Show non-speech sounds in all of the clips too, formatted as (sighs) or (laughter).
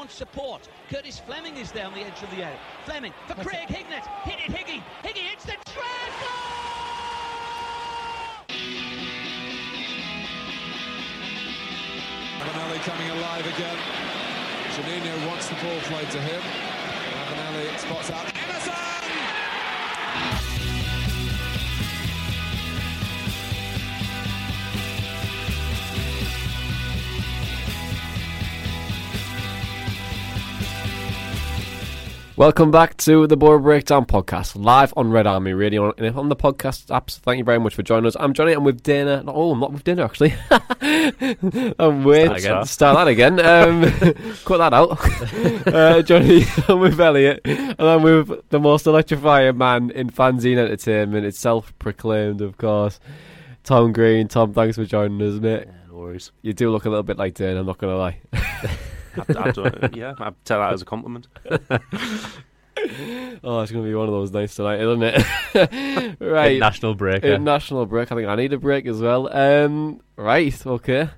wants support. Curtis Fleming is there on the edge of the area. Fleming for Craig Hignett. Hit it, Higgy. Higgy hits the track. Ravanelli coming alive again. Juninho wants the ball played to him. Ravanelli spots out Welcome back to the Boro Breakdown podcast, live on Red Army Radio and on the podcast apps. Thank you very much for joining us. I'm Jonny. I'm with Dana. Oh, I'm not with Dana actually. (laughs) I'm with Start. Start that again. Um, (laughs) cut that out. (laughs) uh, Jonny. I'm with Elliott, and I'm with the most electrifying man in fanzine entertainment. It's self-proclaimed, of course. Tom Green. Tom, thanks for joining us, mate. No worries. You do look a little bit like Dana. I'm not gonna lie. I, I don't, yeah, I'd take that as a compliment. (laughs) Oh, it's going to be one of those nights tonight, isn't it? (laughs) right. National break. National break. I think I need a break as well. Um, right, okay.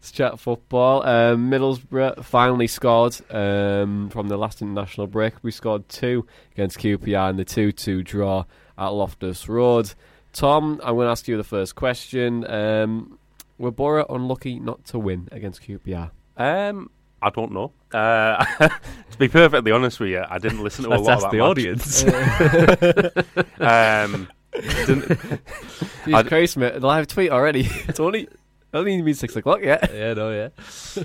Let's chat football. Um, Middlesbrough finally scored um, from the last international break. We scored two against QPR in the 2 2 draw at Loftus Road. Tom, I'm going to ask you the first question. Um, were Boro unlucky not to win against QPR? Um, I don't know. Uh, (laughs) to be perfectly honest with you, I didn't listen to a Let's lot ask of the that audience. match. (laughs) Um, didn't, (laughs) Jesus I'd- Christ, mate. Live tweet already. it's only, it hasn't been 6 o'clock yet. yeah, no, yeah.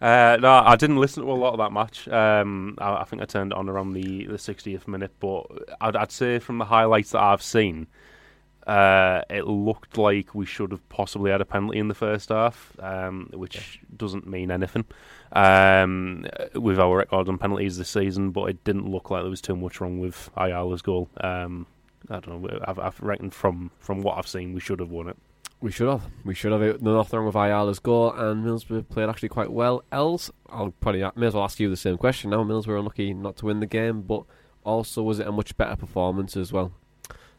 uh, no, I didn't listen to a lot of that match. Um, I, I think I turned it on around the, the 60th minute, but I'd, I'd say from the highlights that I've seen, uh, it looked like we should have possibly had a penalty in the first half, um, which doesn't mean anything um, with our record on penalties this season. But it didn't look like there was too much wrong with Ayala's goal. Um, I don't know. I've, I've reckoned from from what I've seen, we should have won it. We should have. We should have. It. Nothing wrong with Ayala's goal, and Middlesbrough played actually quite well. Els, I'll probably may as well ask you the same question now. Middlesbrough were unlucky not to win the game, but also was it a much better performance as well?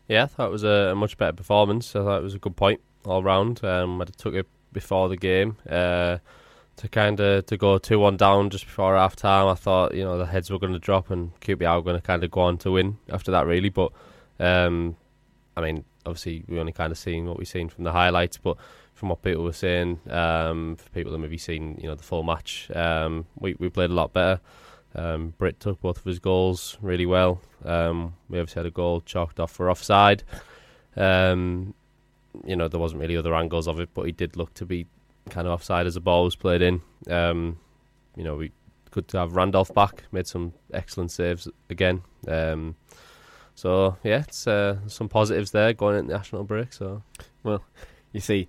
Yeah, I thought it was a, much better performance. I thought it was a good point all round. Um, I took it before the game uh, to kind of to go two one down just before half time. I thought you know the heads were going to drop and QPR were going to kind of go on to win after that really. But um, I mean, obviously we only kind of seen what we've seen from the highlights, but from what people were saying, um, for people that maybe seen you know the full match, um, we we played a lot better. Um, Britt took both of his goals really well. Um, we obviously had a goal chalked off for offside. Um, you know, there wasn't really other angles of it, but he did look to be kind of offside as the ball was played in. Um, you know, we good to have Randolph back. Made some excellent saves again. Um, so yeah, it's uh, some positives there going into the national break. So well, You see,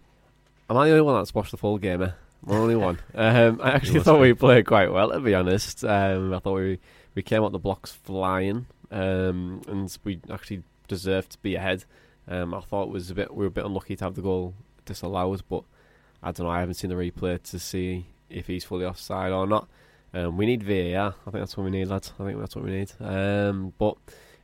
am I the only one that's watched the full game? Eh? The only one. (laughs) Um, I actually thought we played quite well, to be honest. Um, I thought we we came out the blocks flying, um, and we actually deserved to be ahead. Um, I thought it was a bit we were a bit unlucky to have the goal disallowed, but I don't know. I haven't seen the replay to see if he's fully offside or not. Um, we need VAR. I think that's what we need, lads. I think that's what we need. Um, but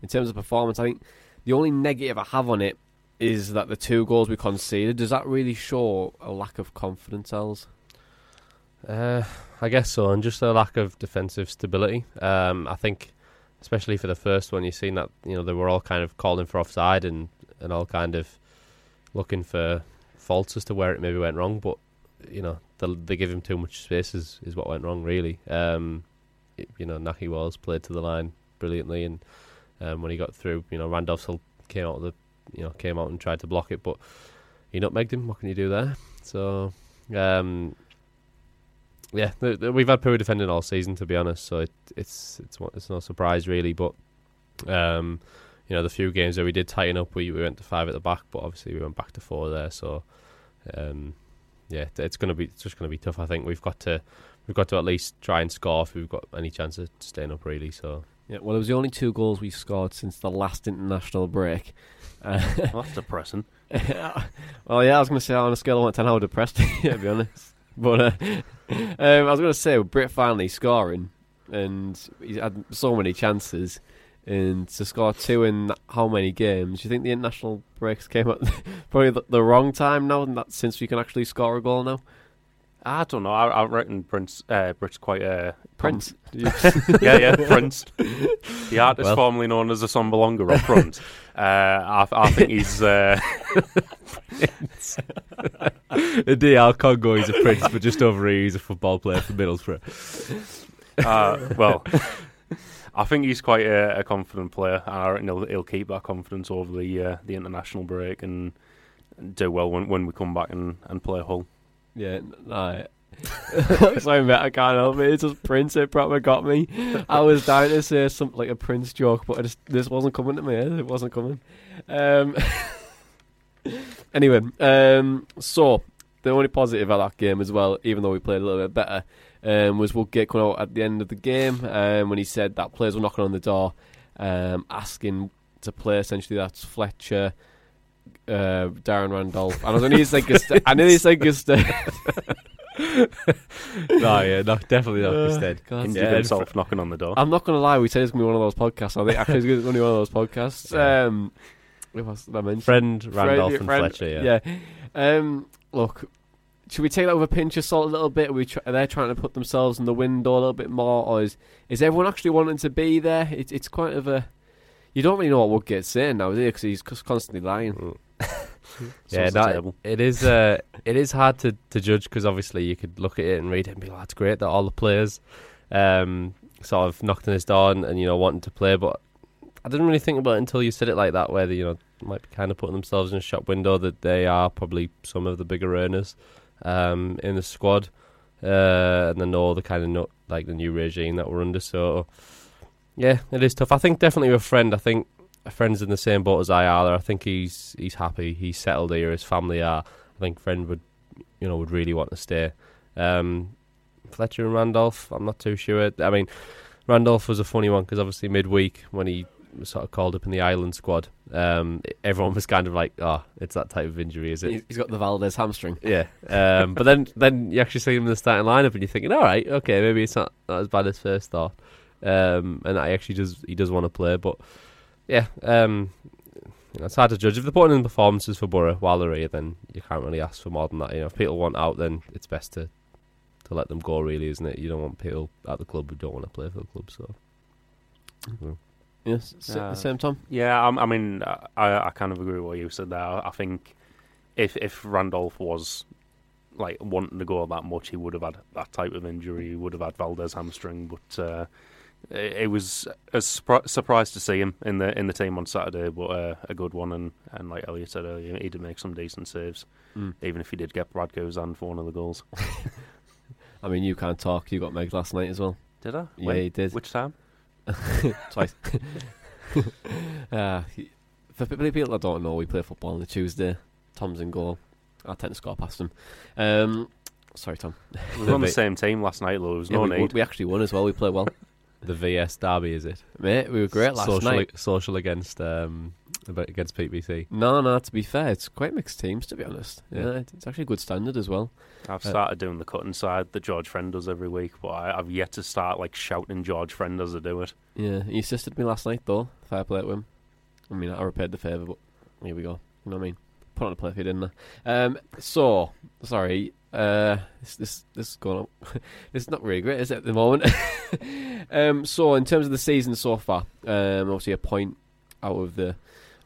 in terms of performance, I think the only negative I have on it is that the two goals we conceded. Does that really show a lack of confidence, Els? Uh, I guess so, and just a lack of defensive stability. Um, I think, especially for the first one, you've seen that you know they were all kind of calling for offside and, and all kind of looking for faults as to where it maybe went wrong. But you know they, they give him too much space is, is what went wrong really. Um, it- you know Nahki Wells played to the line brilliantly, and um, when he got through, you know Randolph came out the you know came out and tried to block it, but he nutmegged him. What can you do there? So. Um, yeah, th- th- we've had poor defending all season, to be honest. So it, it's it's wa- it's no surprise really. But um, you know, the few games where we did tighten up, we, we went to five at the back, but obviously we went back to four there. So um, yeah, it's gonna be it's just gonna be tough. I think we've got to we've got to at least try and score if we've got any chance of staying up really. So Yeah, well, it was the only two goals we scored since the last international break. Uh, (laughs) Well, that's depressing. (laughs) well, yeah, I was going to say on a scale of 1 to 10 how depressed, yeah, (laughs) to be honest. (laughs) But uh, um, I was going to say, Britt finally scoring, and he's had so many chances, and to score two in how many games? Do you think the international breaks came at (laughs) probably the, the wrong time now, and that since we can actually score a goal now? I don't know. I, I reckon Prince uh, Britt's quite a Prince. (laughs) yeah, yeah, Prince. The (laughs) artist Well. formerly known as the Assombalonga up front. Uh, I, I think he's. Uh, (laughs) the DR Congo, he's a prince, but just over here, he's a football player for Middlesbrough. uh, well, I think he's quite a, a confident player, and I reckon he'll, he'll keep that confidence over the uh, the international break and do well when, when we come back and, and play Hull. Yeah, no. (laughs) Sorry, mate, I can't help it. It's just Prince. It proper got me. I was down to say something like a Prince joke, but just, this wasn't coming to me. It wasn't coming. Um, (laughs) anyway, um, so the only positive at that game as well, even though we played a little bit better, um, was Woodgate coming out at the end of the game um, when he said that players were knocking on the door, um, asking to play. Essentially, that's Fletcher, uh, Darren Randolph. And I knew he's like, Gust- I knew he's like, Gust- (laughs) no, yeah, no, definitely not instead. God, Injured yeah, himself knocking on the door. I'm not gonna lie. We said it's gonna be one of those podcasts. I think actually it's gonna be one of those podcasts. Yeah. Um, who was I mentioned? Friend Randolph Fred- and friend- Fletcher, yeah. yeah. Um, look, should we take that with a pinch of salt a little bit? Are, we tr- are they trying to put themselves in the window a little bit more, or is is everyone actually wanting to be there? It's it's quite of a you don't really know what Woodgate's saying now, do you? Because he's constantly lying. Mm. (laughs) Yeah, it is. It is Uh, it is hard to, to judge because obviously you could look at it and read it and be like, "That's great that all the players um, sort of knocked on his door and, and you know wanting to play." But I didn't really think about it until you said it like that, where they, you know might be kind of putting themselves in a shop window that they are probably some of the bigger earners um, in the squad, uh, and they know the kind of no, like the new regime that we're under. So yeah, it is tough. I think definitely with friend. I think a friend's in the same boat as I are. I think he's he's happy. He's settled here. His family are. I think friend would, you know, would really want to stay. Um, Fletcher and Randolph. I'm not too sure. I mean, Randolph was a funny one because obviously midweek when he was sort of called up in the Ireland squad, um, everyone was kind of like, "Oh, it's that type of injury, is it?" He- He's got the Valdez hamstring. Yeah, um, but then (laughs) then you actually see him in the starting lineup, and you're thinking, all right, okay, maybe it's not, not as bad as first thought. Um, and I actually does he does want to play, but yeah, um, you know, it's hard to judge. If they're putting in performances for Boro while they're here, then you can't really ask for more than that. You know, if people want out, then it's best to to let them go. Really, isn't it? You don't want people at the club who don't want to play for the club. So well, Yes, s- Uh, same time. Yeah, I, I mean, I, I kind of agree with what you said there. I think if if Randolph was like wanting to go that much, he would have had that type of injury. He would have had Valdez hamstring, but uh, it, was a surpri- surprise to see him in the in the team on Saturday. But uh, a good one, and, and like Elliott said earlier, he did make some decent saves, Mm. even if he did get Brad Gozan for one of the goals. (laughs) I mean, you can't talk. You got Meg last night as well. Did I? Yeah, he did. Which time? (laughs) Twice. (laughs) uh, for people that don't know, we play football on the Tuesday. Tom's in goal. I tend to score past him. Um, sorry, Tom. We were on the same team last night, though. There was Yeah, no we, need. we actually won as well. We played well. The VS derby is it? Mate, we were great last social, night. social against um against PPC. No, no, to be fair, it's quite mixed teams, to be honest. Yeah, Yeah. it's actually a good standard as well. I've Uh, started doing the cutting side that George Friend does every week, but I, I've yet to start like shouting George Friend as I do it. Yeah, he assisted me last night, though. Fair play to him. I mean, I repaid the favour, but here we go. You know what I mean? Put on a play for you, didn't I? Um, so, sorry. Uh, this, this, this is going on. (laughs) this is not really great, is it, at the moment? (laughs) um, so, in terms of the season so far, um, obviously a point out of the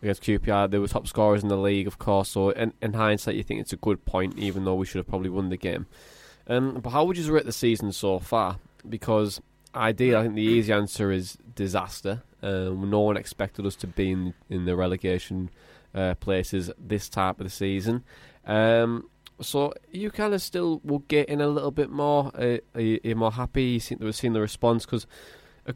against QPR. They were top scorers in the league, of course. So, in, in hindsight, you think it's a good point, even though we should have probably won the game. Um, but how would you rate the season so far? Because ideally, I think the easy answer is disaster. Um, no one expected us to be in in the relegation uh, places this type of the season. Um, so you kind of still will get in a little bit more. Uh, are, you, are more happy? You seem to have seen the response because,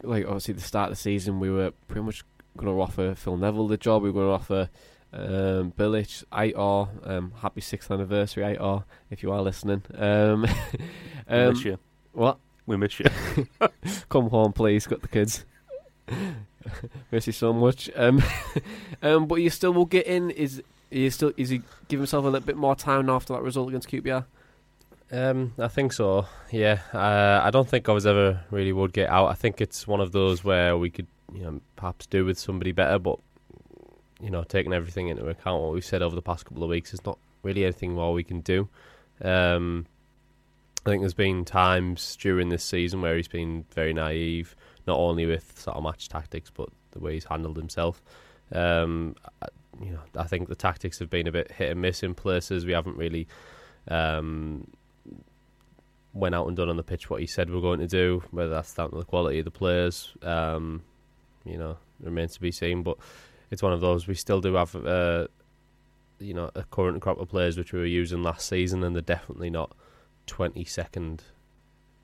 like obviously, the start of the season we were pretty much going to offer Phil Neville the job. We were going to offer um, Bilic, Aitor. Um, happy sixth anniversary, Aitor, if you are listening. Um, (laughs) We um, miss you. what? We miss you. (laughs) Come home, please. Got the kids. (laughs) You so much. Um, (laughs) um, but you still will get in. Is he still? Is he give himself a little bit more time after that result against QPR? Um, I think so. Yeah, uh, I don't think I was ever really would get out. I think it's one of those where we could, you know, perhaps do with somebody better, but you know, taking everything into account, what we've said over the past couple of weeks, there's not really anything more we can do. Um, I think there's been times during this season where he's been very naive, not only with sort of match tactics, but the way he's handled himself. Um, I- you know, I think the tactics have been a bit hit and miss in places. We haven't really um, went out and done on the pitch what he said we we're going to do. Whether that's down to the quality of the players, um, you know, remains to be seen. But it's one of those we still do have, uh, you know, a current crop of players which we were using last season, and they're definitely not twenty second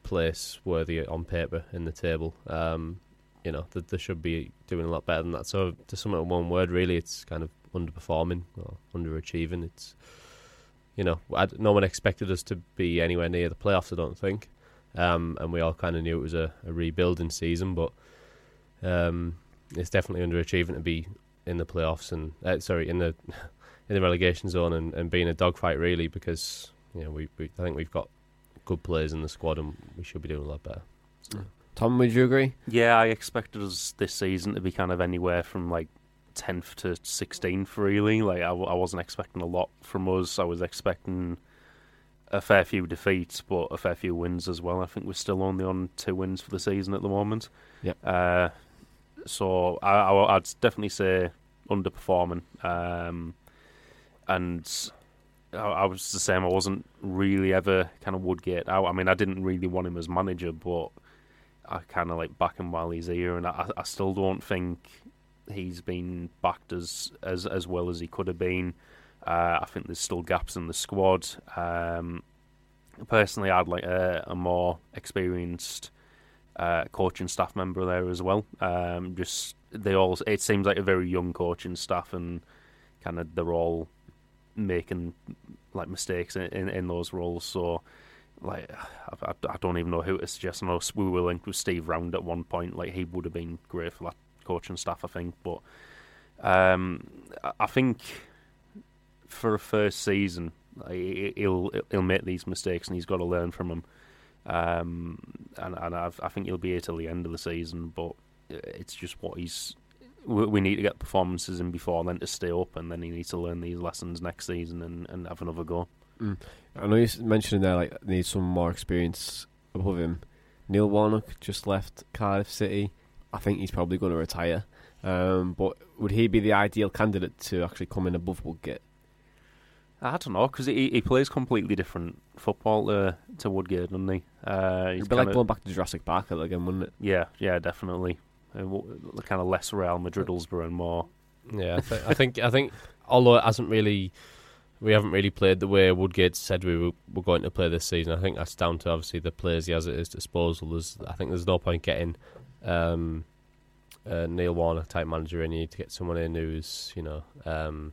place worthy on paper in the table. Um, you know, they, they should be doing a lot better than that. So to sum it in one word, really, it's kind of underperforming or underachieving. It's you know, I, no one expected us to be anywhere near the playoffs. I don't think, um, and we all kind of knew it was a, a rebuilding season, but um, it's definitely underachieving to be in the playoffs and uh, sorry in the (laughs) in the relegation zone and, and being a dogfight really because you know we, we I think we've got good players in the squad and we should be doing a lot better. Tom, would you agree? Yeah, I expected us this season to be kind of anywhere from like 10th to 16th, really. Like, I, I wasn't expecting a lot from us. I was expecting a fair few defeats, but a fair few wins as well. I think we're still only on two wins for the season at the moment. Yep. Uh, so I, I, would definitely say underperforming. Um, and I, I was the same. I wasn't really ever kind of Woodgate out. I mean, I didn't really want him as manager, but I kind of like back him while he's here, and I, I still don't think he's been backed as as as well as he could have been. Uh, I think there's still gaps in the squad. Um, personally, I'd like a, a more experienced uh, coaching staff member there as well. Um, just they all it seems like a very young coaching staff, and kind of they're all making like mistakes in, in, in those roles. So like I, I, don't even know who to suggest. I know we were linked with Steve Round at one point. Like he would have been great for that coaching staff, I think. But um, I think for a first season, he'll he'll make these mistakes and he's got to learn from them. Um, and and I've, i think he'll be here till the end of the season. But it's just what he's. We need to get performances in before then to stay up, and then he needs to learn these lessons next season and, and have another go. Mm. I know you mentioned there like needs some more experience above him. Neil Warnock just left Cardiff City. I think he's probably going to retire. Um, but would he be the ideal candidate to actually come in above Woodgate? I don't know because he he plays completely different football to to Woodgate, doesn't he? Uh, It'd be like going back to Jurassic Park again, wouldn't it? Yeah, yeah, definitely. Uh, kind of less Real Madrid, Madridlesborough and more. Yeah, I, th- I think I think although it hasn't really we haven't really played the way Woodgate said we were, were, going to play this season. I think that's down to obviously the players he has at his disposal. There's, I think there's no point getting um, a Neil Warnock type manager in. You need to get someone in who's you know um,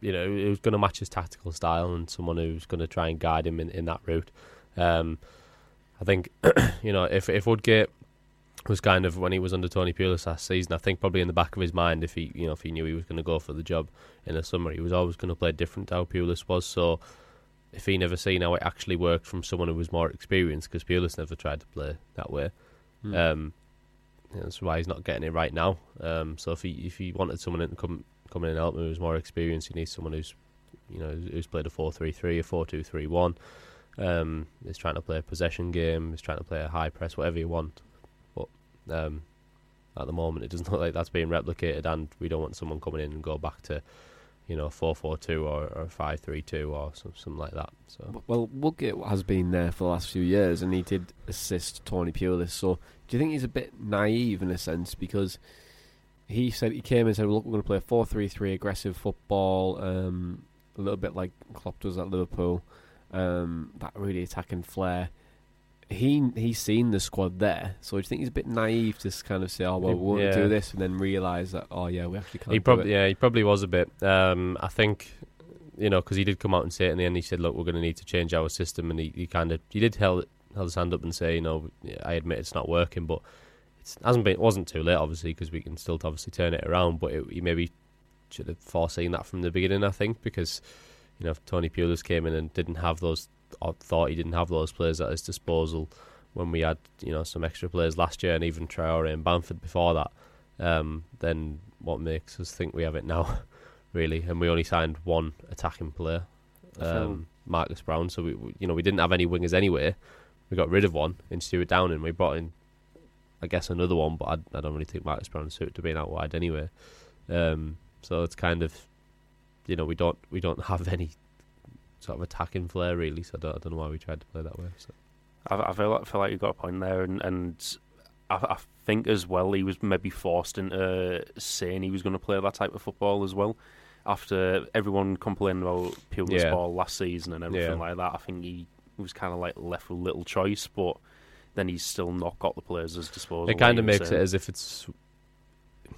you know who's going to match his tactical style and someone who's going to try and guide him in, in that route. Um, I think (clears throat) you know if if Woodgate was kind of when he was under Tony Pulis last season. I think probably in the back of his mind, if he you know if he knew he was going to go for the job in the summer, he was always going to play different to how Pulis was. So if he never seen how it actually worked from someone who was more experienced, because Pulis never tried to play that way, mm. um, that's why he's not getting it right now. Um, so if he if he wanted someone to come come in and help him who's more experienced, he needs someone who's you know who's played a four three three, a four two three one. Um, is trying to play a possession game, is trying to play a high press, whatever you want. Um, at the moment, it doesn't look like that's being replicated, and we don't want someone coming in and go back to, you know, four four two or, or five three two or some, something like that. So well, Woodgate has been there for the last few years, and he did assist Tony Pulis. So do you think he's a bit naive in a sense because he said he came and said, "Look, we're going to play four three three aggressive football, um, a little bit like Klopp does at Liverpool, um, that really attacking flair." He he's seen the squad there, so do you think he's a bit naive to kind of say, "Oh well, we won't yeah. do this," and then realise that, "Oh yeah, we actually can't." He probably yeah, he probably was a bit. Um, I think you know because he did come out and say it in the end. He said, "Look, we're going to need to change our system," and he, he kind of he did held held his hand up and say, "You know, I admit it's not working, but it hasn't been. It wasn't too late, obviously, because we can still obviously turn it around. But it, he maybe should have foreseen that from the beginning. I think because you know if Tony Pulis came in and didn't have those I thought he didn't have those players at his disposal when we had you know some extra players last year and even Traore and Bamford before that. Um, then what makes us think we have it now, (laughs) really? And we only signed one attacking player. Um, Marcus Browne. So we, you know we didn't have any wingers anyway. We got rid of one in Stuart Downing. We brought in, I guess, another one, but I, I don't really think Marcus Browne suited to being out wide anyway. Um, so it's kind of, you know, we don't we don't (laughs) have any sort of attacking flair really. So I don't, I don't know why we tried to play that way. So. I, I feel like, feel like you got a point there, and, and I, I think as well he was maybe forced into saying he was going to play that type of football as well. After everyone complained about Pulis Yeah. ball last season and everything Yeah. like that, I think he was kind of like left with little choice, but then he's still not got the players at his disposal. It kind of makes it as if it's,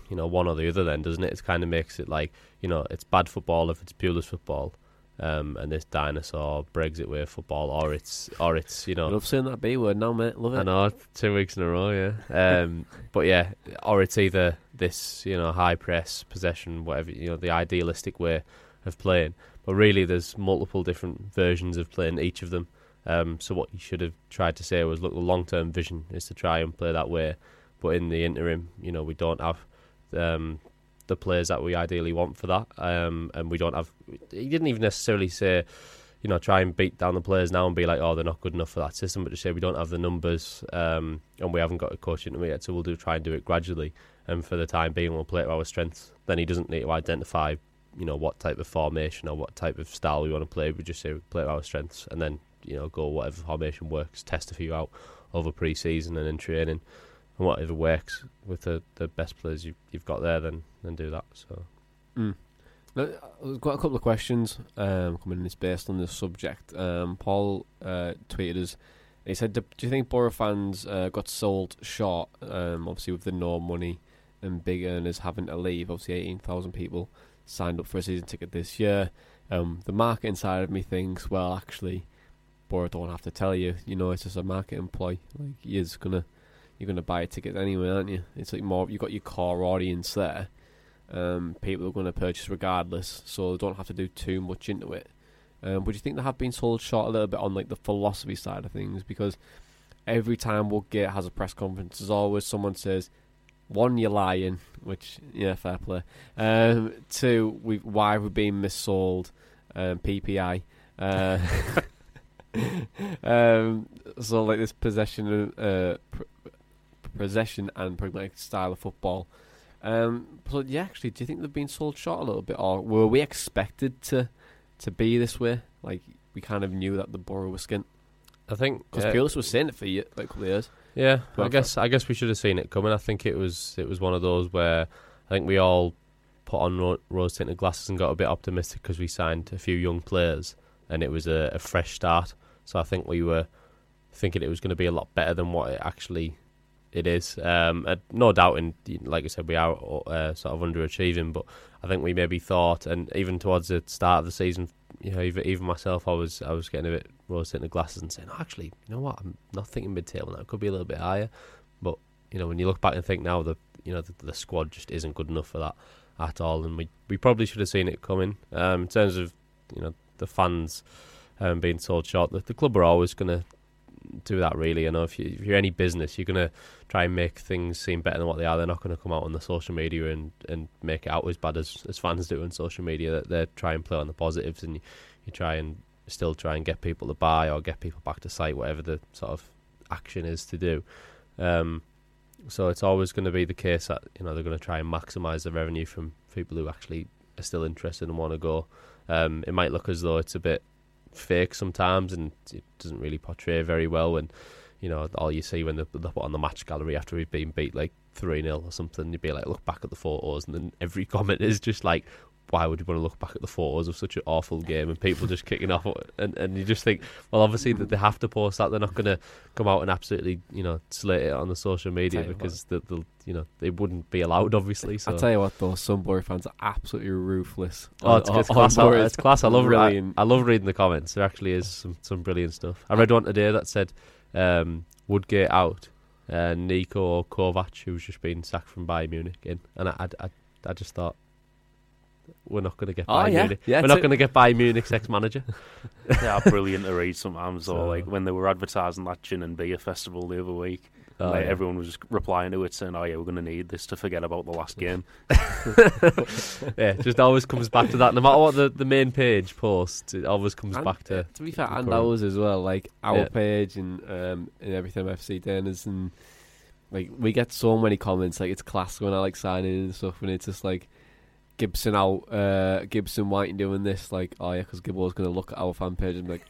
you know, one or the other. Then doesn't it? It kind of makes it like you know, it's bad football if it's Pulis football, um, and this dinosaur Brexit way of football, or it's or it's you know, love saying that B word now, mate. Love it. I know two weeks in a row, yeah. Um, (laughs) but yeah, or it's either this you know high press possession, whatever you know, the idealistic way of playing. But really, there's multiple different versions of playing each of them. Um, so what you should have tried to say was, look, the long-term vision is to try and play that way. But in the interim, you know, we don't have um, the players that we ideally want for that, um, and we don't have. He didn't even necessarily say, you know, try and beat down the players now and be like, oh, they're not good enough for that system, but to say we don't have the numbers um, and we haven't got a coach into it yet, so we'll do try and do it gradually. And for the time being, we'll play to our strengths. Then he doesn't need to identify, you know, what type of formation or what type of style we want to play. We just say play to our strengths, and then you know, go whatever formation works. Test a few out over pre-season and in training, and whatever works with the, the best players you, you've got there, then then do that. So. Mm. Now, I've got a couple of questions um, coming in. It's based on this subject. Um, Paul uh, tweeted us. He said, "Do you think Boro fans uh, got sold short? Um, obviously, with the no money and big earners having to leave. Obviously, eighteen thousand people signed up for a season ticket this year. Um, the marketing side of me thinks, well, actually, Boro don't have to tell you. You know, it's just a marketing ploy. Like you're just gonna you're gonna buy a ticket anyway, aren't you? It's like more you've got your core audience there. Um, people are going to purchase regardless, so they don't have to do too much into it. Um, but do you think they have been sold short a little bit on like the philosophy side of things? Because every time Woodgate has a press conference, there's always someone says, one, you're lying, which yeah, fair play. Um, two, we why we're being missold, um, PPI. Uh, (laughs) (laughs) um, so like this possession, uh, pr- possession and pragmatic style of football. Um, but yeah, actually, do you think they've been sold short a little bit, or were we expected to to be this way? Like we kind of knew that the Boro was skint I think because uh, Pulis was saying it for ye- like a couple of years. Yeah, I guess I guess we should have seen it coming. I think it was it was one of those where I think we all put on ro- rose tinted glasses and got a bit optimistic because we signed a few young players and it was a, a fresh start. So I think we were thinking it was going to be a lot better than what it actually it is. Um, no doubt, in like I said, we are uh, sort of underachieving, but I think we maybe thought, and even towards the start of the season, you know, even even myself, I was I was getting a bit rose the glasses and saying, oh, actually, you know what, I'm not thinking mid table now. It could be a little bit higher, but you know, when you look back and think now, the you know the, the squad just isn't good enough for that at all, and we we probably should have seen it coming. Um, in terms of you know the fans um, being sold short, the, the club are always going to do that. Really, you know, if, you, if you're any business, you're to try and make things seem better than what they are. They're not to come out on the social media and, and make it out as bad as, as fans do on social media. They they try and play on the positives, and you, you try and still try and get people to buy or get people back to site, whatever the sort of action is to do. Um, so it's always going to be the case that you know they're going to try and maximise the revenue from people who actually are still interested and want to go. Um, it might look as though it's a bit fake sometimes, and it doesn't really portray very well. And you know, all you see when they, they put on the match gallery after we've been beat like three 0 or something, you'd be like, look back at the photos, and then every (laughs) comment is just like. Why would you want to look back at the photos of such an awful game and people just kicking off? (laughs) And, and you just think, well, obviously that they have to post that. They're not going to come out and absolutely, you know, slate it on the social media because the, the, you know, they wouldn't be allowed, obviously. So I tell you what, though, some Boro fans are absolutely ruthless. Oh, it's, it's class. I, it's class. I love I, I love reading the comments. There actually is some, some brilliant stuff. I read one today that said um, Woodgate out, uh, Niko Kovac, who's just been sacked from Bayern Munich, in, and I, I, I, I just thought we're not going to get Oh, Bayern yeah. Munich. Yeah, we're not going to get Bayern Munich's ex-manager. (laughs) they are brilliant to read sometimes. So- Or like when they were advertising that gin and beer festival the other week, Oh, like, yeah. Everyone was just replying to it saying, "Oh yeah, we're going to need this to forget about the last game." (laughs) (laughs) yeah, just always comes back to that. No matter what the, the main page posts, it always comes And, back to. To be fair, and current. ours as well, like our Yeah. page and um and everything FC Denners and like we get so many comments like it's class when I like signing and stuff and it's just like Gibson out, uh Gibson White doing this like oh yeah because Gibbo's gonna look at our fan page and be like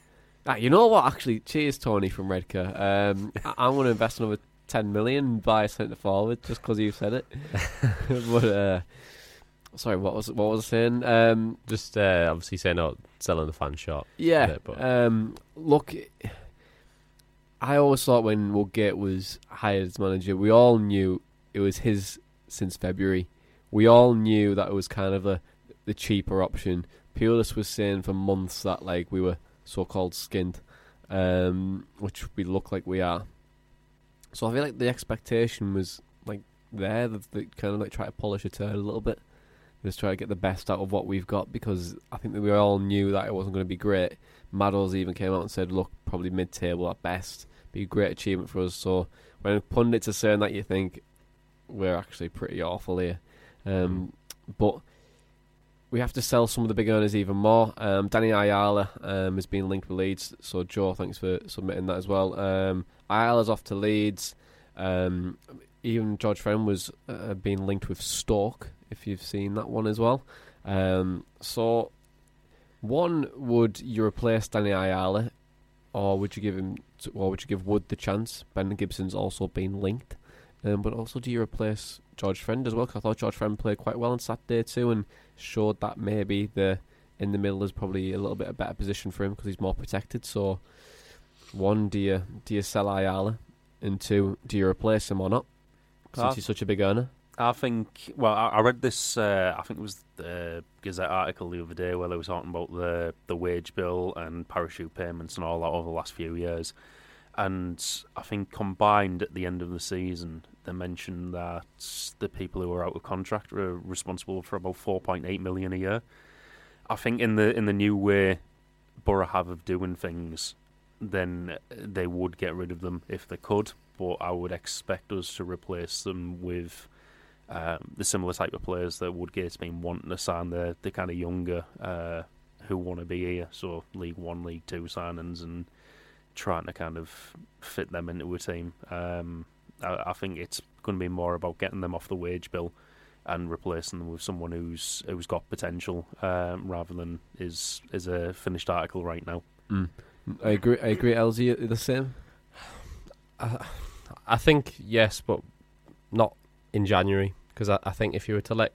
ah you know what actually cheers Tony from Redcar um I- I'm gonna invest another ten million and buy a centre forward just because you said it (laughs) but uh sorry what was what was I saying um Just uh, obviously saying not selling the fan shop. yeah. Yeah, but- um, look, I always thought when Woodgate was hired as manager, we all knew it was his since February. We all knew that it was kind of a the cheaper option. Pulis was saying for months that like we were so-called skinned, um, which we look like we are. So I feel like the expectation was like there. That they kind of like try to polish a turd a little bit just try to get the best out of what we've got because I think that we all knew that it wasn't going to be great. Maddles even came out and said, "Look, probably mid-table at best, be a great achievement for us." So when pundits are saying that, you think we're actually pretty awful here. Um, but we have to sell some of the big earners even more. Um, Danny Ayala um, has been linked with Leeds, so Joe, thanks for submitting that as well. Um, Ayala's off to Leeds. Um, even George Friend was uh, being linked with Stoke, if you've seen that one as well. Um, so, one, would you replace Danny Ayala, or would you give him, or would you give Wood the chance? Ben Gibson's also been linked, um, but also do you replace George Friend as well? 'Cause I thought George Friend played quite well on Saturday too, and showed that maybe the in the middle is probably a little bit a better position for him because he's more protected. So, one, do you do you sell Ayala, and two, do you replace him or not? Since he's such a big earner. I think. Well, I, I read this. Uh, I think it was the Gazette article the other day where they were talking about the the wage bill and parachute payments and all that over the last few years. And I think combined at the end of the season, they mentioned that the people who were out of contract were responsible for about 4.8 million a year. I think in the in the new way Boro have of doing things, then they would get rid of them if they could. But I would expect us to replace them with um, the similar type of players that Woodgate's been wanting to sign. The the kind of younger uh, who want to be here, so League One, League Two signings, and trying to kind of fit them into a team. Um, I, I think it's going to be more about getting them off the wage bill and replacing them with someone who's who's got potential, um, rather than is is a finished article right now. I agree. I agree. LZ the same. I, I think yes, but not in January because I, I think if you were to let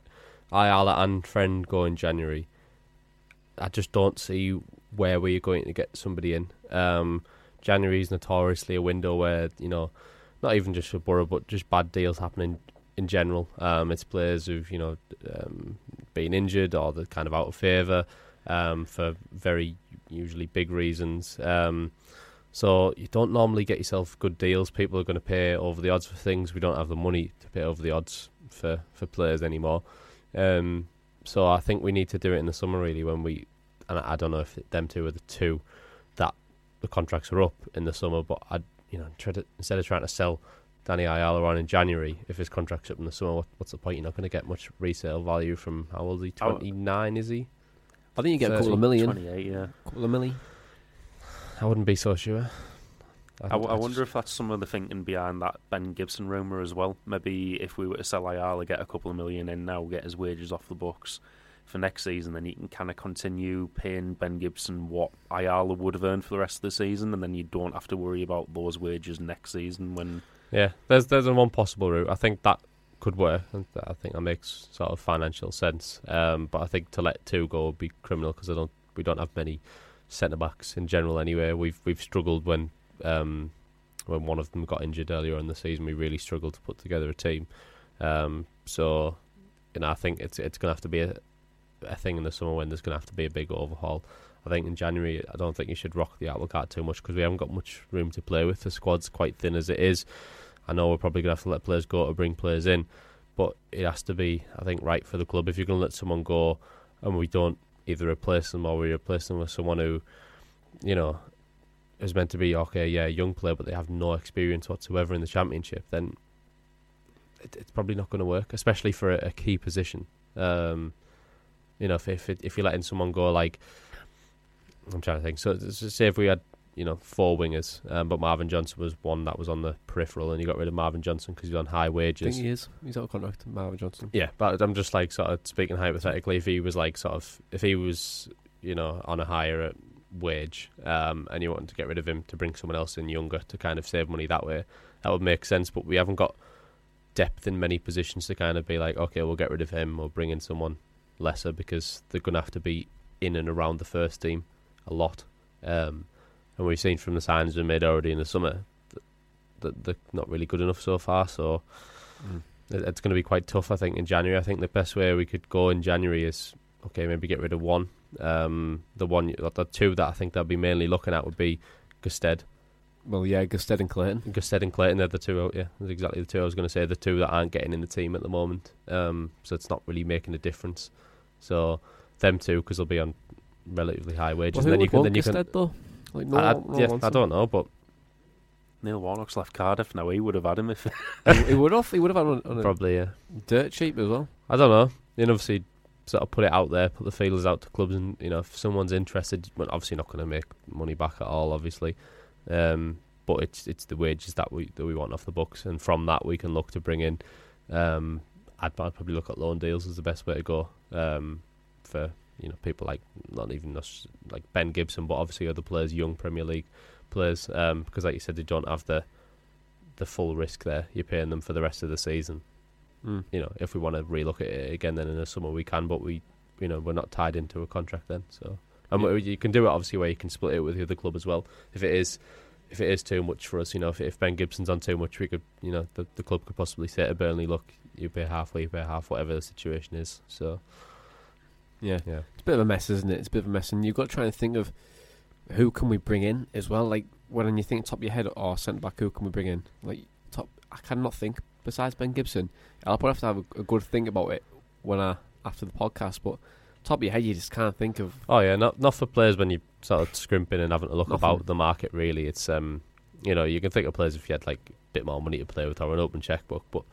Ayala and Friend go in January, I just don't see where we're going to get somebody in. Um, January is notoriously a window where you know, not even just for Boro, but just bad deals happening in general. Um, it's players who've you know um, been injured or they're kind of out of favour um, for very usually big reasons. Um, so you don't normally get yourself good deals. People are going to pay over the odds for things. We don't have the money to pay over the odds for, for players anymore. Um, so I think we need to do it in the summer really when we, and I, don't know if them two are the two the contracts are up in the summer. But I, you know, try to, instead of trying to sell Danny Ayala on in January, if his contract's up in the summer, what, what's the point? You're not going to get much resale value from how old is he? Oh. Uh, Twenty nine is he? I think you get a couple of million. Twenty eight, yeah. a Couple of milli. I wouldn't be so sure. I, w- I wonder if that's some of the thinking behind that Ben Gibson rumour as well. Maybe if we were to sell Ayala, get a couple of million in now, get his wages off the books for next season, then you can kind of continue paying Ben Gibson what Ayala would have earned for the rest of the season, and then you don't have to worry about those wages next season when Yeah, there's there's one possible route. I think that could work. and I think that makes sort of financial sense. Um, but I think to let two go would be criminal because I don't we don't have many centre backs in general anyway. We've we've struggled when um, when one of them got injured earlier in the season. We really struggled to put together a team. Um, so you know I think it's it's to have to be a, a thing in the summer when there's going to have to be a big overhaul. I think in January, I don't think you should rock the apple cart too much because we haven't got much room to play with. The squad's quite thin as it is. I know we're probably going to have to let players go to bring players in, but it has to be, I think, right for the club. If you're going to let someone go and we don't either replace them or we replace them with someone who, you know, is meant to be okay, yeah, young player, but they have no experience whatsoever in the championship, then it, it's probably not going to work, especially for a, a key position. Um, you know, if if, it, if you're letting someone go like, I'm trying to think. So, say if we had you know four wingers, um, but Marvin Johnson was one that was on the peripheral, and you got rid of Marvin Johnson because he's on high I wages. think he is. He's out of contract, Marvin Johnson. Yeah, but I'm just like sort of speaking hypothetically. If he was like sort of, if he was, you know, on a higher wage, um, and you wanted to get rid of him to bring someone else in younger to kind of save money that way, that would make sense. But we haven't got depth in many positions to kind of be like, okay, we'll get rid of him or bring in someone lesser because they're going to have to be in and around the first team a lot. Um, and we've seen from the signs we made already in the summer that, that they're not really good enough so far. So Mm. it- it's going to be quite tough, I think, in January. I think the best way we could go in January is okay, maybe get rid of one. Um, the one, the two that I think they'll be mainly looking at would be Gestede, Well, yeah, Gestede and Clayton. Gestede and Clayton. They're the two. Yeah, that's exactly the two I was going to say. The two that aren't getting in the team at the moment. Um, so it's not really making a difference. So them two, because they'll be on relatively high wages. Well, who and then you can, want then you can. Gestede, though? Like, no, I, no yeah, I don't know, but Neil Warnock's left Cardiff now. He would have had him if. (laughs) he, he would have. He would have had on, on a probably yeah. dirt cheap as well. I don't know. You know, obviously, sort of put it out there, put the feelers out to clubs, and you know, if someone's interested, well, obviously not going to make money back at all, obviously. Um, but it's it's the wages that we that we want off the books, and from that we can look to bring in. Um, I'd, I'd probably look at loan deals as the best way to go. Um, for you know people like not even us like Ben Gibson, but obviously other players, young Premier League players, um, because like you said, they don't have the the full risk there. You're paying them for the rest of the season Mm. you know, if we want to relook at it again, then in the summer we can, but we, you know, we're not tied into a contract then. So, and Yeah. you can do it obviously where you can split it with the other club as well. If it is, if it is too much for us, you know, if, if Ben Gibson's on too much, we could, you know, the, the club could possibly say to Burnley, look, you pay halfway, you pay half, whatever the situation is. So, Yeah. yeah, It's a bit of a mess, isn't it? It's a bit of a mess, and you've got to try and think of who can we bring in as well. Like when you think top of your head oh, or centre back, who can we bring in? Like top, I cannot think besides Ben Gibson. I'll probably have to have a, a good think about it when I after the podcast. But top of your head, you just can't think of. Oh yeah, not not for players when you sort of scrimping and having to look Nothing. about the market. Really, it's um, you know, you can think of players if you had like a bit more money to play with or an open checkbook, but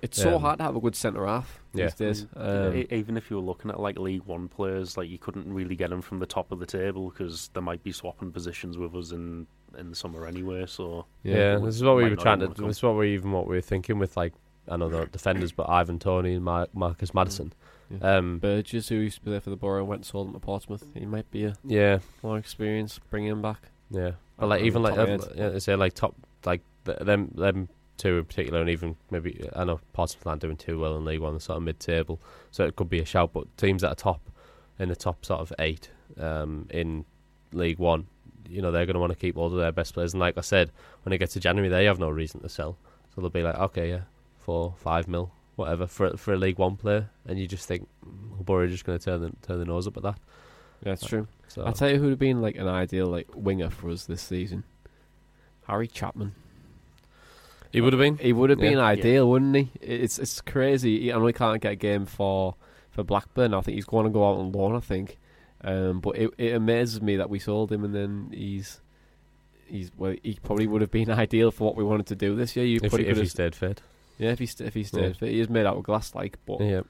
It's so Um, hard to have a good centre half Yeah. these days. Mm, Um, even if you were looking at like League One players, like you couldn't really get them from the top of the table because they might be swapping positions with us in in the summer anyway. So Yeah, we this is what we were trying to. wanna. This is what we even what we were thinking with like I know the defenders, but Ivan Toney and Mar- Marcus Maddison. Yeah. Um, Burgess, who used to be there for the Boro, went and sold him to Portsmouth. He might be a yeah, more experience. Bring him back. yeah, but like even like top of my head. yeah, they say like top like th- them them two in particular, and even maybe I know Portsmouth aren't doing too well in League One, sort of mid table, so it could be a shout. But teams that are top in the top sort of eight um, in League One, you know, they're going to want to keep all of their best players. And like I said, when it gets to January, they have no reason to sell, so they'll be like, okay, yeah, four, five mil, whatever for for a League One player, and you just think Boro are just going to turn the turn the nose up at that. Yeah, it's true. So I'll tell you who would have been like an ideal like winger for us this season. Harry Chapman. he would have been. He would have been Yeah. ideal, wouldn't he? It's it's crazy. He- I know he can't get a game for for Blackburn. I think he's going to go out on loan. I think, um, but it it amazes me that we sold him and then he's he's well. He probably would have been (laughs) ideal for what we wanted to do this year. You If, probably he, if he stayed fit. Yeah, if he st- if he stayed fit, he is made out of glass, like. But Yeah.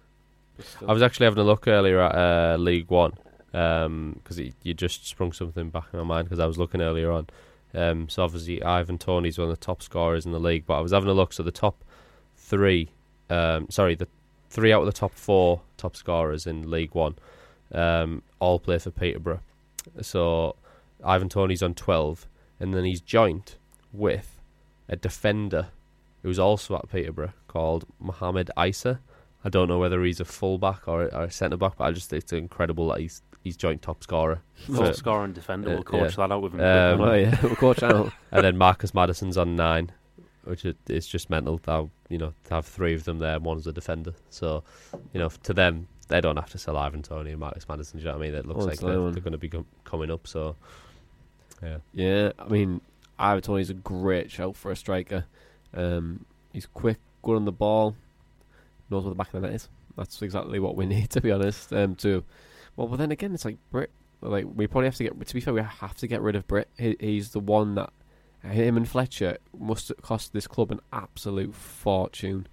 I was actually having a look earlier at uh, League One because you just sprung something back in my mind because I was looking earlier on. Um, so obviously Ivan Toney's one of the top scorers in the league, but I was having a look. So the top three, um, sorry, the three out of the top four top scorers in League One, um, all play for Peterborough. So Ivan Toney's on twelve, and then he's joint with a defender who's also at Peterborough called Mohamed Eisa. I don't know whether he's a fullback or, or a centre back, but I just think it's incredible that he's he's joint top scorer. top For- scorer and defender. uh, We'll coach that out with him. Um, oh yeah, (laughs) we'll coach that out. and then Marcus Maddison's on nine, which is it's just mental. That you know to have three of them there, and one's a defender. So you know to them, they don't have to sell Ivan Toney and Marcus Maddison. Do you know what I mean? It looks Oh, like they're, they're going to be com- coming up. So yeah, Yeah, I mean, Ivan Toney's a great shout for a striker. Um, he's quick, good on the ball, knows where the back of the net is. That's exactly what we (laughs) need, to be honest. Um, to well, but then again, it's like Britt- like we probably have to get. To be fair, we have to get rid of Britt. He, he's the one that him and Fletcher must cost this club an absolute fortune.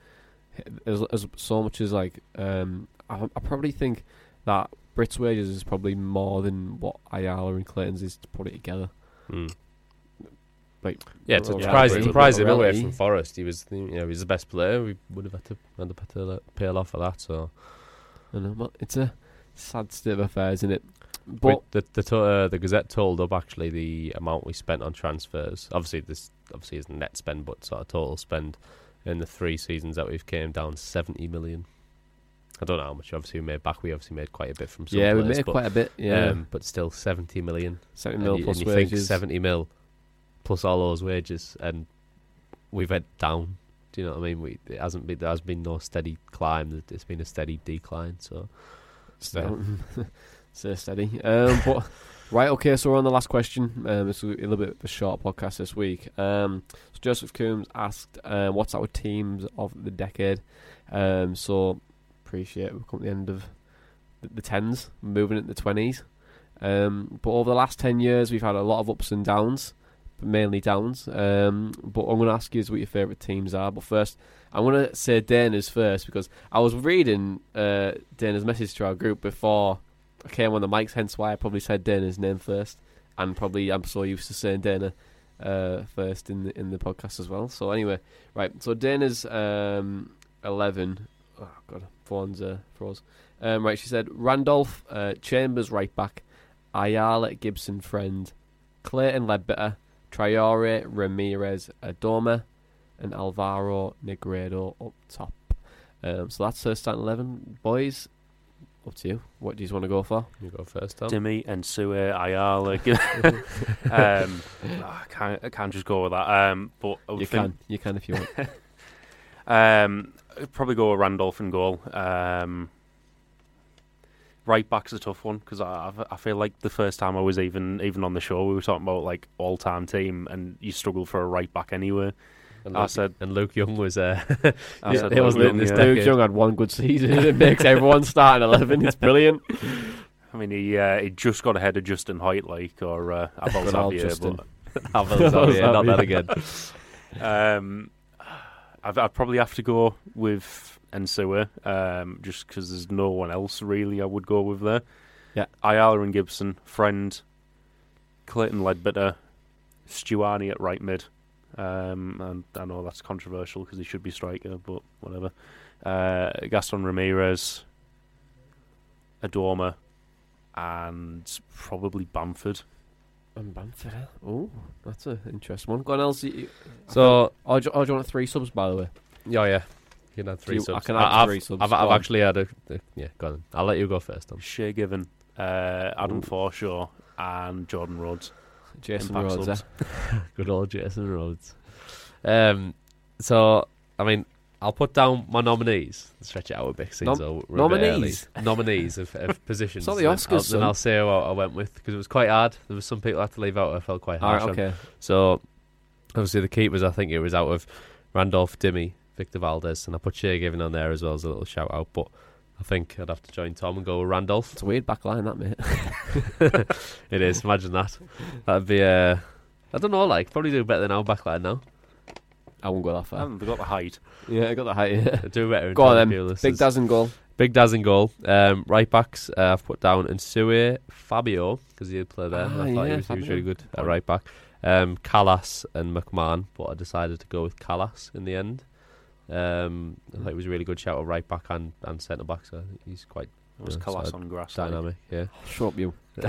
As, as so much as like, um, I, I probably think that Britt's wages is probably more than what Ayala and Clayton's is to put it together. Hmm. Like, Yeah, to well, surprise, yeah, surprise him away from Forest. He was, you know, he was the best player. We would have had to had to, had to like, pay a for that. So, I know, but it's a sad state of affairs, isn't it? But but the the uh, the Gazette told up actually the amount we spent on transfers. Obviously, this obviously is net spend, but sort of total spend in the three seasons that we've came down seventy million. I don't know how much. Obviously, we made back. We obviously made quite a bit from some yeah, we made but, quite a bit. Yeah, um, but still seventy million. seventy And mil you, plus and you think seventy mil plus all those wages, and we've went down. Do you know what I mean? We, it hasn't been there has been no steady climb. It's been a steady decline. So So, stay (laughs) steady. Um, but right, okay. So we're on the last question. Um, it's a little bit of a short podcast this week. Um, so Joseph Coombs asked, uh, "What's our teams of the decade?" Um, so appreciate we've come to the end of the, the tens, moving into the twenties. Um, but over the last ten years, we've had a lot of ups and downs, mainly downs. Um, but I'm going to ask you what your favourite teams are. But first, I want to say Dana's first because I was reading uh, Dana's message to our group before I came on the mics, hence why I probably said Dana's name first, and probably I'm so used to saying Dana uh, first in the in the podcast as well. So anyway, right. So Dana's um, eleven. Oh god, phone's uh, froze. Um, right, she said Randolph, uh, Chambers right back, Ayala Gibson friend, Clayton Leadbitter, Traore Ramirez Adomah, and Alvaro Negredo up top. Um, so that's her starting eleven, boys. Up to you. What do you want to go for? you go first, Tom. Dimi and Nsue Ayala. (laughs) (laughs) um, I can't, I can't just go with that. Um, but You think, can, you can if you want. (laughs) Um, I'd probably go with Randolph and goal. Um, right back's a tough one because I, I I feel like the first time I was even even on the show we were talking about like all time team and you struggle for a right back anyway. And I Luke, said- and Luke Young was uh, (laughs) I said it was Luke in this Young, yeah. Luke Young had one good season. It makes everyone start at eleven. It's brilliant. (laughs) I mean he uh, he just got ahead of Justin Hoyte like or uh, Abel Good old Xavier, Justin. but Havertz, oh, yeah, not that again. Um, (sighs) I'd, I'd probably have to go with Nsue, um, just because there's no one else really I would go with there. Yeah. Ayala and Gibson, friend, Clayton Leadbitter, Stuani at right mid. Um, and I know that's controversial because he should be striker, but whatever. Uh, Gaston Ramirez, Adomah, and probably Bamford. And Bamford. Oh, that's an interesting one. Go on, else. You, So, I do, oh, do you want three subs by the way? yeah, yeah. You can have three you- I subs. can have I've, three subs, I've, I've actually had a, a- Yeah, go on. I'll let you go first, Tom. Shay Given, uh, Adam Ooh. Forshaw, and Jordan Rhodes. Jason Impact Rhodes. eh? (laughs) Good old Jason Rhodes. Um, so, I mean, I'll put down my nominees. Stretch it out a bit. Nom- so we're bit nominees? nominees of, of (laughs) positions. It's not the Oscars, I'll, son. then I'll say what I went with because it was quite hard. There was some people I had to leave out. I felt quite harsh. right, on. okay. So, obviously, the keepers, I think it was out of Randolph, Dimi, Victor Valdés, and I put Shay Given on there as well as a little shout out. But I think I'd have to join Tom and go with Randolph. It's a weird back line, that mate. (laughs) It is. Imagine that. That'd be Uh, I don't know. Like probably do better than our backline now. I won't go that I far. haven't got the height. Yeah, I got the height. Yeah. (laughs) Do better. in Go on Tom then. Big Daz in goal. Big Daz in goal. Um, right backs, uh, I've put down Nsue Fabio because he did play there. Ah, I thought yeah, he, was, he was really good at right back. Um, Kalas and McMahon, but I decided to go with Kalas in the end. Um, I thought he was a really good shout at right back and, and centre back, so he's quite It was Yeah, Kalas so on grass. like. dynamic. Yeah. Shut up, you. (laughs)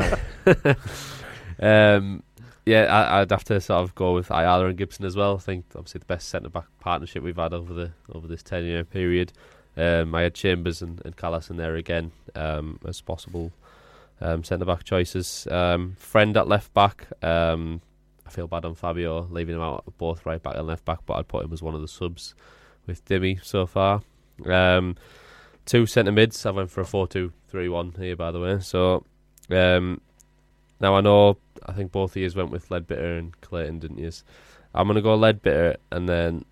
um, yeah, I, I'd have to sort of go with Ayala and Gibson as well. I think obviously the best centre back partnership we've had over the over this ten year period. Um, I had Chambers and, and Kalas in there again um, as possible um, centre back choices. Um, friend at left back. Um, I feel bad on Fabio leaving him out both right back and left back, but I'd put him as one of the subs with Dimi so far. Um, two centre mids. I went for a 4 2 3 1 here, by the way. So um, now I know, I think both of you went with Leadbitter and Clayton, didn't you? I'm going to go Leadbitter and then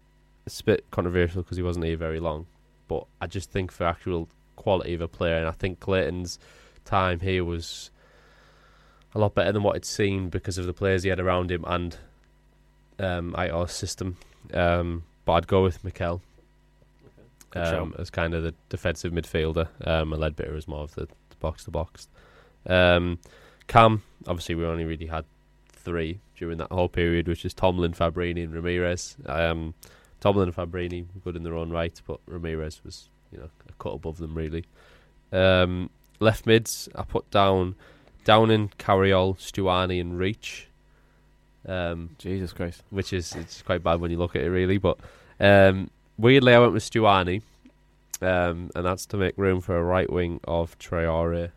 it's a bit controversial because he wasn't here very long. But I just think for actual quality of a player, and I think Clayton's time here was a lot better than what it seemed because of the players he had around him and um, system. Um, but I'd go with Mikel Good um, as kind of the defensive midfielder, um, and Leadbitter as more of the box to box. Um, Cam, obviously, we only really had three during that whole period, which is Tomlin, Fabbrini, and Ramirez. Um, Tomlin and Fabbrini good in their own right, but Ramirez was, you know, a cut above them really. Um, left mids, I put down Downing, Carayol, Stuani, and Reach. Um, Jesus Christ. which is it's quite bad when you look at it really. But um, weirdly, I went with Stuani, um, and that's to make room for a right wing of Traore.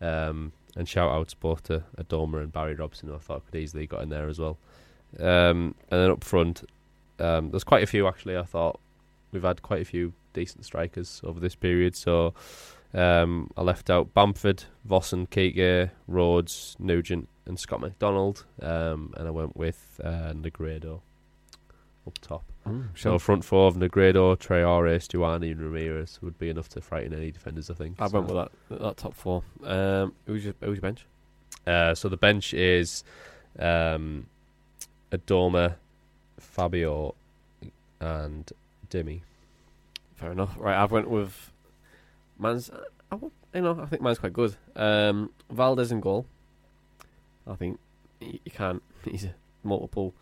Um, and shout outs both to Adomah and Barry Robson, who I thought could easily got in there as well. Um, and then up front, um, there's quite a few actually. I thought we've had quite a few decent strikers over this period. So um, I left out Bamford, Vossen, Kike, Rhodes, Nugent, and Scott McDonald, um, and I went with uh, Negredo up top. So front four of Negredo, Traore, Stuani, and Ramirez would be enough to frighten any defenders, I think. I went with that that top four. Um, who's your who's your bench? Uh, so the bench is um, Adomah, Fabio, and Dimi. Fair enough. Right, I've went with man's. I, you know, I think mine's quite good. Um, Valdés in goal. I think you, can't. (laughs) He's a multiple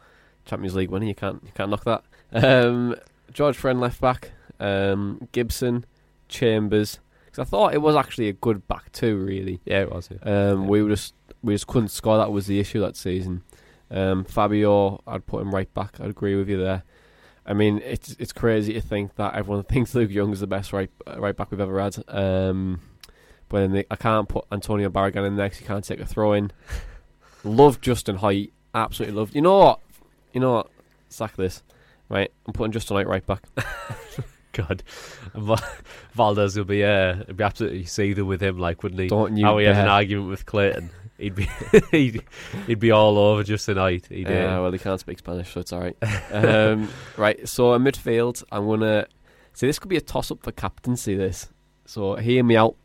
Champions League winner. You can't. You can't knock that. Um, George Friend left back. Um, Gibson, Chambers. Because I thought it was actually a good back two. Really. Yeah, it was. Yeah. Um, Yeah. We just we just couldn't score. That was the issue that season. Um, Fabio, I'd put him right back. I'd agree with you there. I mean, it's it's crazy to think that everyone (laughs) thinks Luke Young is the best right right back we've ever had. Um, but then they, I can't put Antonio Barragan in there 'cause he can't take a throw in. Love Justin Hoyte, absolutely love. You know what? You know what? Sack this. Right, I'm putting Justin Hoyte right back. (laughs) God, Valdés will be uh, it'd be absolutely seething with him, like wouldn't he? Don't you How he had an argument with Clayton. He'd be (laughs) he'd, he'd be all over just tonight. He'd, uh, well, he can't speak Spanish, so it's all right. (laughs) um, right, so in midfield, I'm gonna see. This could be a toss-up for captaincy. This, so hear me out.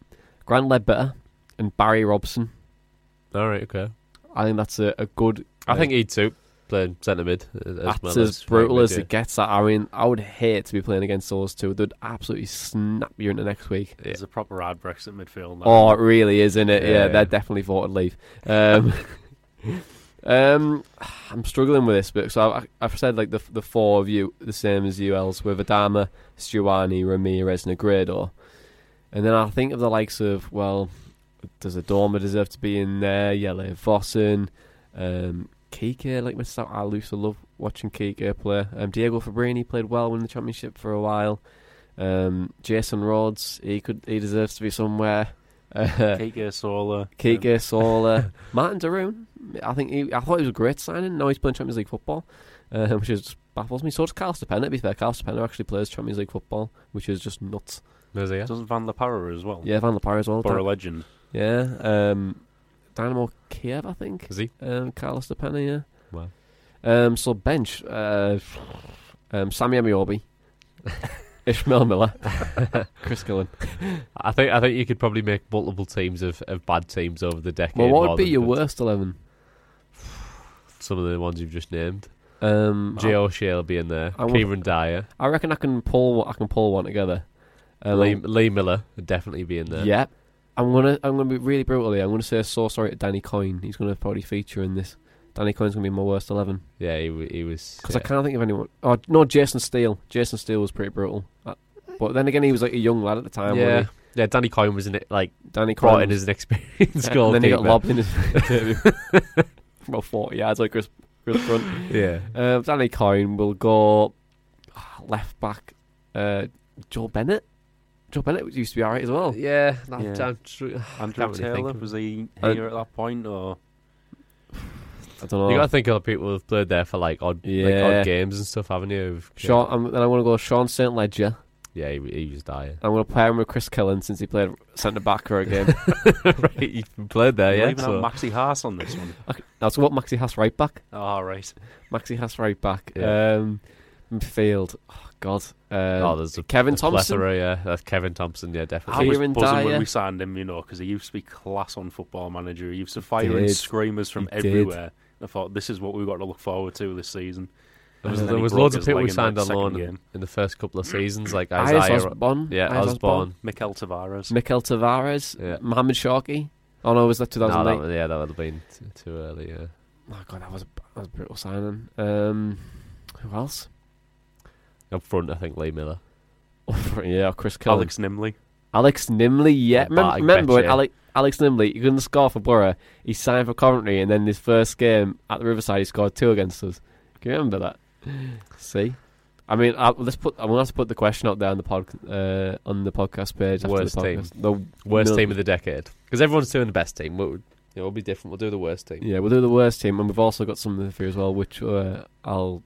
Grant Leadbitter and Barry Robson. all right, okay. I think that's a, a good. I think he'd suit playing centre mid. As that's well as as brutal as mid, it gets. That I mean, I would hate to be playing against those two. They'd absolutely snap you into next week. yeah. It's a proper hard Brexit midfield. now. Oh, it really is, isn't it? Yeah, Yeah. they're definitely voted leave. Um, (laughs) um, I'm struggling with this, but so I, I've said like the the four of you, the same as you, else with Adomah, Stuani, Ramirez, Negredo, and then I think of the likes of well, does Adomah deserve to be in there? Jelle Vossen, um, Kike, like myself, I used to love watching Kike play. Um, Diego Fabbrini played well in the championship for a while. Um, Jason Rhodes, he could he deserves to be somewhere. (laughs) Uh, Kike, Sola. Kike Sola, (laughs) Marten de Roon. I think he, I thought he was a great signing. Now he's playing Champions League football, (laughs) uh, which is baffles me. So does Carlos de Pena. To be fair, Carlos de Pena actually plays Champions League football, which is just nuts. Does he, yeah? Doesn't Van La Parra as well? Yeah, Van La Parra as well. Boro Dan- legend. Yeah, um, Dynamo Kiev, I think. Is he? Um, Carlos de Pena, yeah. Wow. Um, so bench, uh, um, Sammy Ameobi, (laughs) Ishmael Miller, (laughs) Chris Killen. I think I think you could probably make multiple teams of, of bad teams over the decade. Well, what would be your worst eleven? Some of the ones you've just named. Um, Jay O'Shea will be in there. I would- Kieran Dyer, I reckon I can pull. I can pull one together. Um, Lee, Lee Miller would definitely be in there. Yep. I'm gonna I'm gonna be really brutal here. I'm gonna say so sorry to Danny Coyne. He's gonna probably feature in this. Danny Coyne's gonna be my worst eleven yeah, he, w- he was. because yeah. I can't think of anyone. Oh no, Jason Steele. Jason Steele was pretty brutal. Uh, But then again, he was like a young lad at the time. yeah, yeah. Danny Coyne was in it, like? Danny brought Coyne. in as an experienced yeah, (laughs) and then he got lobbed in his (laughs) (laughs) about forty yards like Chris, Chris Front. Yeah, Um, Danny Coyne will go ah, left back. Uh, Joe Bennett. Joe Bennett used to be alright as well. yeah. That, Yeah. I'm tr- (sighs) Andrew can't really Taylor, of- was he Uh, here at that point? or I don't know. You got to think of people who've played there for like odd, like odd games and stuff, haven't you? Who've- Sean, I'm, then I want to go Sean St Ledger. Yeah, he, he was dying. I'm going to pair him with Chris Killen since he played centre back for a game. (laughs) right, he played there, You yeah. even so- have Maxi Haas on this one. (laughs) Okay, That's what Maxi Haas right back. Oh, right. Maxi Haas right back. Yeah. Um, midfield. Oh God. Um, oh, there's a, Kevin a Thompson. plethora, yeah, that's Kevin Thompson. Yeah, I definitely. was Kieran buzzing when we signed him, you know, because he used to be class on Football Manager. He used to fire in screamers from He did. everywhere. I thought this is what we've got to look forward to this season. There was, there was loads of people we signed on second loan game. in the first couple of seasons, like Ayers Isaiah. Osborne. yeah, Ayers Osborne. Mikel Tavares. Mikel Tavares. Yeah. Mohamed Shawky. Oh no, was that No, 2008? that, yeah, that would have been too, too early. Yeah. Oh god, that was a, that was a brutal signing. Um, who else? Up front, I think Lee Miller. (laughs) yeah, Chris Kelly. Alex Nimely. Alex Nimely, yeah. Remem- Bartek remember when Alex, Alex Nimely, he couldn't score for Boro. He signed for Coventry, and then his first game at the Riverside, he scored two against us. Can you remember that? See, I mean, I, let's put. I'm gonna have to put the question out there on the pod, uh, on the podcast page. after Worst the team. podcast. The Worst no- team of the decade. Because everyone's doing the best team. We'll, you know, we'll be different. We'll do the worst team. Yeah, we'll do the worst team, and we've also got something for you as well, which uh, I'll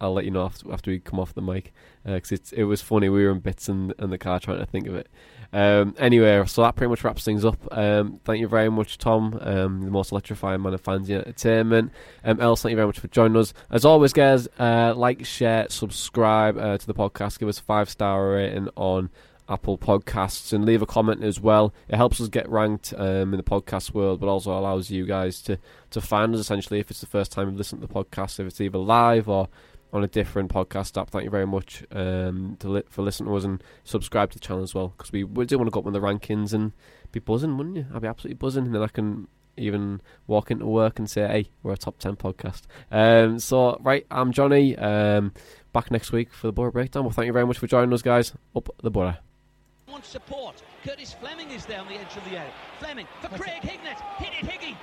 I'll let you know after after we come off the mic because it's it was funny. We were in bits in, in the car trying to think of it. Um, anyway, so that pretty much wraps things up. Um, thank you very much, Tom, um, the most electrifying man of fans in entertainment. Um, Els, thank you very much for joining us. As always, guys, uh, like, share, subscribe uh, to the podcast. Give us a five star rating on Apple Podcasts and leave a comment as well. It helps us get ranked um, in the podcast world, but also allows you guys to, to find us essentially if it's the first time you've listened to the podcast, if it's either live or on a different podcast app. Thank you very much um, to li- for listening to us and subscribe to the channel as well because we, we do want to go up in the rankings and be buzzing, wouldn't you? I'd be absolutely buzzing, and then I can even walk into work and say, "Hey, we're a top ten podcast." Um, so, right, I'm Jonny. Um, back next week for the Boro breakdown. Well, thank you very much for joining us, guys. Up the Boro. Wants support. Curtis Fleming is down the edge of the area. Fleming for Craig Hignett. Hit it, Higgy.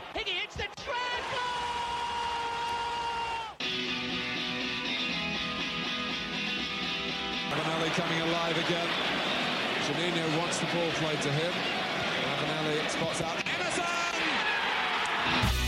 Ravanelli coming alive again. Juninho wants the ball played to him. Ravanelli spots out. Emerson!